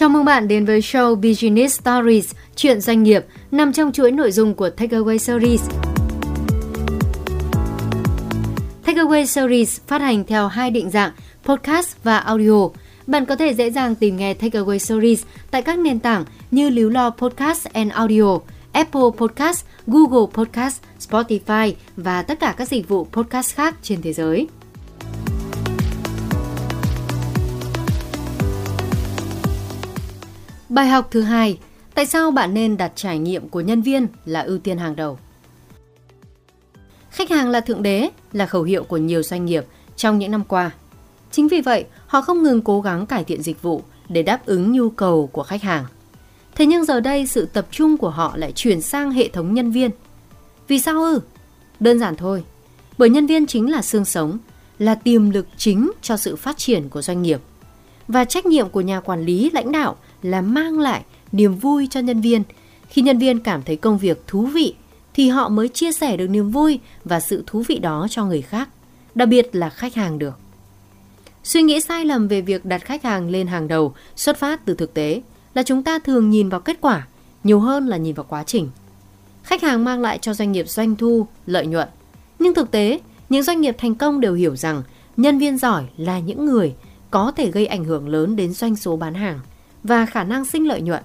Chào mừng bạn đến với show Business Stories, chuyện doanh nghiệp nằm trong chuỗi nội dung của Takeaway Series. Takeaway Series phát hành theo hai định dạng podcast và audio. Bạn có thể dễ dàng tìm nghe Takeaway Series tại các nền tảng như Líu Lo Podcast and Audio, Apple Podcast, Google Podcast, Spotify và tất cả các dịch vụ podcast khác trên thế giới. Bài học thứ hai, tại sao bạn nên đặt trải nghiệm của nhân viên là ưu tiên hàng đầu? Khách hàng là thượng đế là khẩu hiệu của nhiều doanh nghiệp trong những năm qua. Chính vì vậy, họ không ngừng cố gắng cải thiện dịch vụ để đáp ứng nhu cầu của khách hàng. Thế nhưng giờ đây sự tập trung của họ lại chuyển sang hệ thống nhân viên. Vì sao ư? Đơn giản thôi, bởi nhân viên chính là xương sống, là tiềm lực chính cho sự phát triển của doanh nghiệp. Và trách nhiệm của nhà quản lý, lãnh đạo là mang lại niềm vui cho nhân viên. Khi nhân viên cảm thấy công việc thú vị thì họ mới chia sẻ được niềm vui và sự thú vị đó cho người khác, đặc biệt là khách hàng được. Suy nghĩ sai lầm về việc đặt khách hàng lên hàng đầu xuất phát từ thực tế là chúng ta thường nhìn vào kết quả nhiều hơn là nhìn vào quá trình. Khách hàng mang lại cho doanh nghiệp doanh thu, lợi nhuận. Nhưng thực tế, những doanh nghiệp thành công đều hiểu rằng nhân viên giỏi là những người có thể gây ảnh hưởng lớn đến doanh số bán hàng và khả năng sinh lợi nhuận,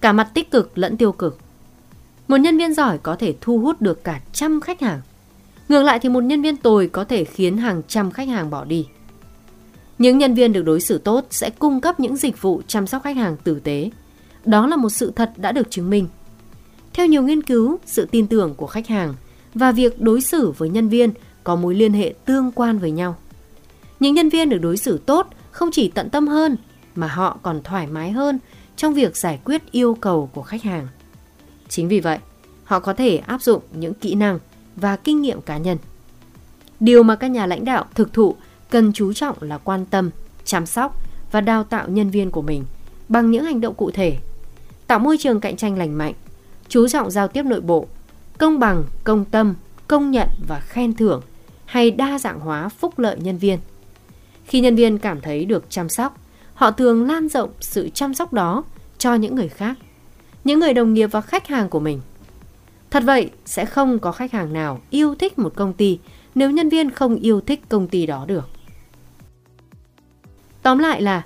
cả mặt tích cực lẫn tiêu cực. Một nhân viên giỏi có thể thu hút được cả trăm khách hàng. Ngược lại thì một nhân viên tồi có thể khiến hàng trăm khách hàng bỏ đi. Những nhân viên được đối xử tốt sẽ cung cấp những dịch vụ chăm sóc khách hàng tử tế. Đó là một sự thật đã được chứng minh. Theo nhiều nghiên cứu, sự tin tưởng của khách hàng và việc đối xử với nhân viên có mối liên hệ tương quan với nhau. Những nhân viên được đối xử tốt không chỉ tận tâm hơn mà họ còn thoải mái hơn trong việc giải quyết yêu cầu của khách hàng. Chính vì vậy, họ có thể áp dụng những kỹ năng và kinh nghiệm cá nhân. Điều mà các nhà lãnh đạo thực thụ cần chú trọng là quan tâm, chăm sóc và đào tạo nhân viên của mình bằng những hành động cụ thể, tạo môi trường cạnh tranh lành mạnh, chú trọng giao tiếp nội bộ, công bằng, công tâm, công nhận và khen thưởng hay đa dạng hóa phúc lợi nhân viên. Khi nhân viên cảm thấy được chăm sóc, họ thường lan rộng sự chăm sóc đó cho những người khác, những người đồng nghiệp và khách hàng của mình. Thật vậy, sẽ không có khách hàng nào yêu thích một công ty nếu nhân viên không yêu thích công ty đó được. Tóm lại là,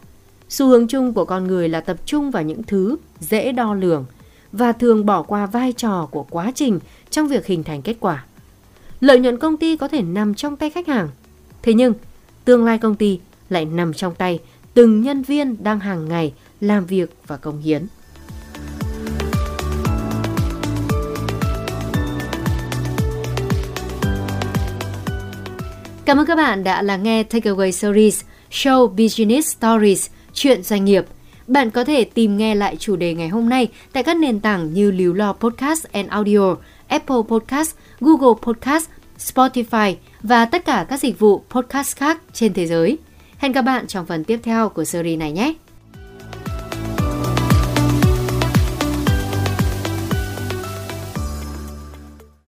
xu hướng chung của con người là tập trung vào những thứ dễ đo lường và thường bỏ qua vai trò của quá trình trong việc hình thành kết quả. Lợi nhuận công ty có thể nằm trong tay khách hàng, thế nhưng tương lai công ty lại nằm trong tay từng nhân viên đang hàng ngày làm việc và công hiến. Cảm ơn các bạn đã lắng nghe Takeaway Series Show Business Stories Chuyện doanh nghiệp. Bạn có thể tìm nghe lại chủ đề ngày hôm nay tại các nền tảng như Líu Lo Podcast and Audio, Apple Podcast, Google Podcast, Spotify và tất cả các dịch vụ podcast khác trên thế giới. Hẹn gặp bạn trong phần tiếp theo của series này nhé!